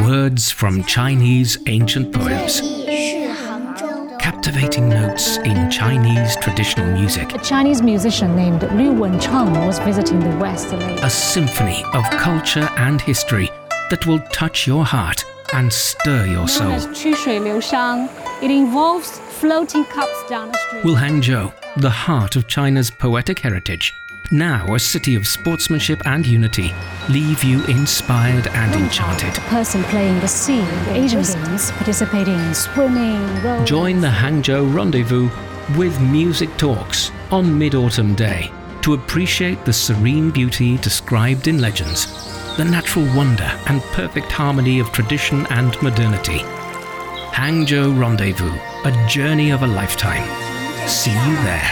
words from Chinese ancient poems. Captivating notes in Chinese traditional music. A Chinese musician named Liu Wenchang was visiting the West. A symphony of culture and history that will touch your heart and stir your soul. It involves floating cups down a stream. Will Hangzhou, the heart of China's poetic heritage, now a city of sportsmanship and unity, leave you inspired and enchanted. The person playing the sea, Asians participating in swimming, rowing. Join the Hangzhou Rendezvous with Music Talks on Mid Autumn Day to appreciate the serene beauty described in legends, the natural wonder and perfect harmony of tradition and modernity. Hangzhou Rendezvous, a journey of a lifetime. See you there.